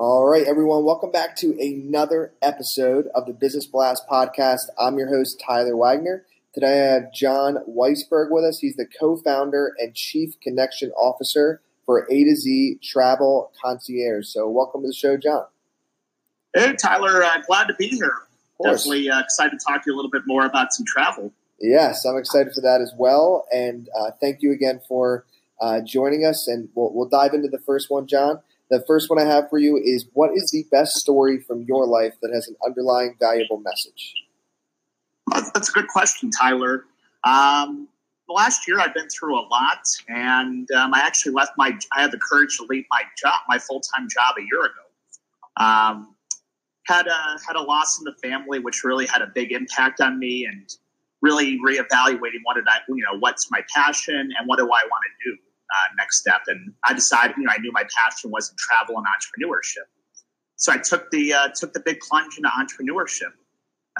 All right, everyone, welcome back to another episode of the Business Blast podcast. I'm your host, Tyler Wagner. Today I have John Weisberg with us. He's the co founder and chief connection officer for A to Z Travel Concierge. So, welcome to the show, John. Hey, Tyler, uh, glad to be here. Definitely uh, excited to talk to you a little bit more about some travel. Yes, I'm excited for that as well. And uh, thank you again for uh, joining us. And we'll, we'll dive into the first one, John. The first one I have for you is what is the best story from your life that has an underlying valuable message? That's a good question, Tyler. Um, the last year I've been through a lot, and um, I actually left my. I had the courage to leave my job, my full time job, a year ago. Um, had a had a loss in the family, which really had a big impact on me, and really reevaluating what did I, you know, what's my passion and what do I want to do uh, next step. And I decided, you know, I knew my passion was in travel and entrepreneurship. So I took the uh, took the big plunge into entrepreneurship.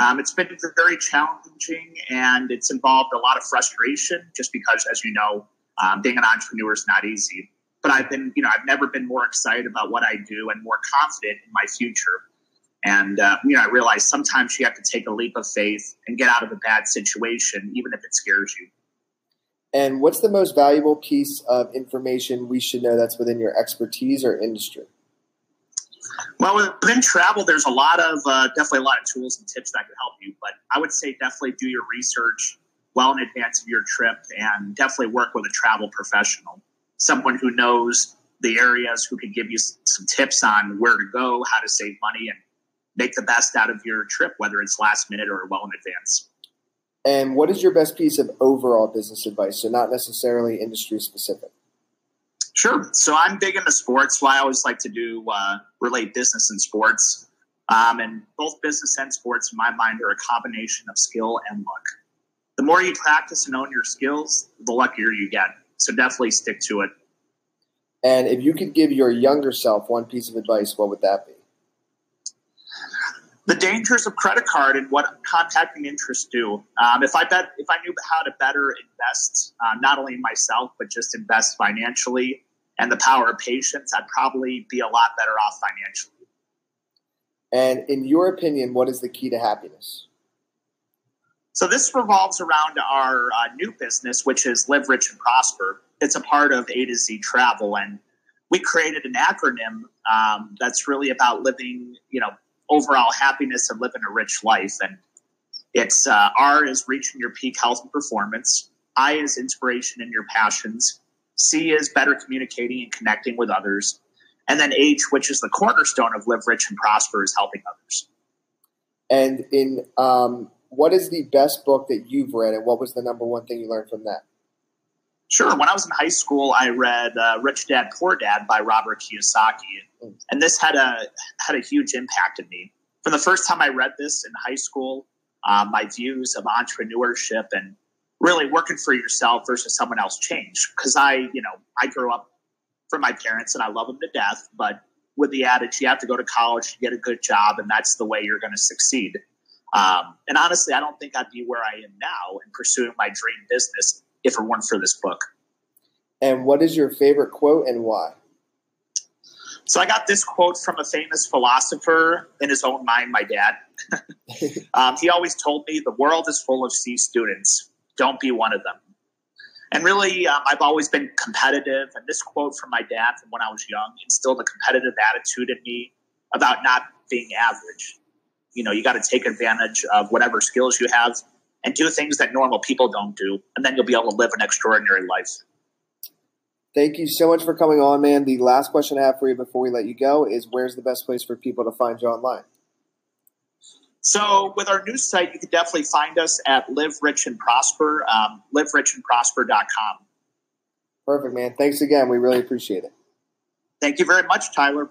Um, it's been very challenging and it's involved a lot of frustration, just because, as you know, um, being an entrepreneur is not easy. But I've been, you know, I've never been more excited about what I do and more confident in my future. And uh, you know, I realize sometimes you have to take a leap of faith and get out of a bad situation, even if it scares you. And what's the most valuable piece of information we should know that's within your expertise or industry? Well, within travel, there's a lot of uh, definitely a lot of tools and tips that can help you. But I would say definitely do your research well in advance of your trip, and definitely work with a travel professional, someone who knows the areas, who can give you some tips on where to go, how to save money, and make the best out of your trip, whether it's last minute or well in advance. And what is your best piece of overall business advice? So, not necessarily industry specific. Sure. So, I'm big into sports. So I always like to do uh, relate business and sports. Um, and both business and sports, in my mind, are a combination of skill and luck. The more you practice and own your skills, the luckier you get. So, definitely stick to it. And if you could give your younger self one piece of advice, what would that be? The dangers of credit card and what compounding interest do. Um, if I bet, if I knew how to better invest, uh, not only in myself but just invest financially, and the power of patience, I'd probably be a lot better off financially. And in your opinion, what is the key to happiness? So this revolves around our uh, new business, which is Live Rich and Prosper. It's a part of A to Z Travel, and we created an acronym um, that's really about living, you know, overall happiness and living a rich life. And it's uh, R is reaching your peak health and performance. I is inspiration in your passions. C is better communicating and connecting with others. And then H, which is the cornerstone of Live Rich and Prosper, is helping others. And in um, what is the best book that you've read, and what was the number one thing you learned from that? Sure. When I was in high school, I read uh, Rich Dad Poor Dad by Robert Kiyosaki, and this had a had a huge impact on me. From the first time I read this in high school, um, my views of entrepreneurship and really working for yourself versus someone else changed. Because I, you know, I grew up from my parents and I love them to death, but with the adage you have to go to college to get a good job, and that's the way you're going to succeed. Um, and honestly, I don't think I'd be where I am now in pursuing my dream business if it weren't for this book. And what is your favorite quote and why? So I got this quote from a famous philosopher in his own mind, my dad. um, he always told me the world is full of C students. Don't be one of them. And really, um, I've always been competitive. And this quote from my dad from when I was young instilled a competitive attitude in me about not being average. You know, you got to take advantage of whatever skills you have and do things that normal people don't do. And then you'll be able to live an extraordinary life. Thank you so much for coming on, man. The last question I have for you before we let you go is where's the best place for people to find you online? So, with our new site, you can definitely find us at Live Rich and Prosper, um, liverichandprosper.com. Perfect, man. Thanks again. We really appreciate it. Thank you very much, Tyler.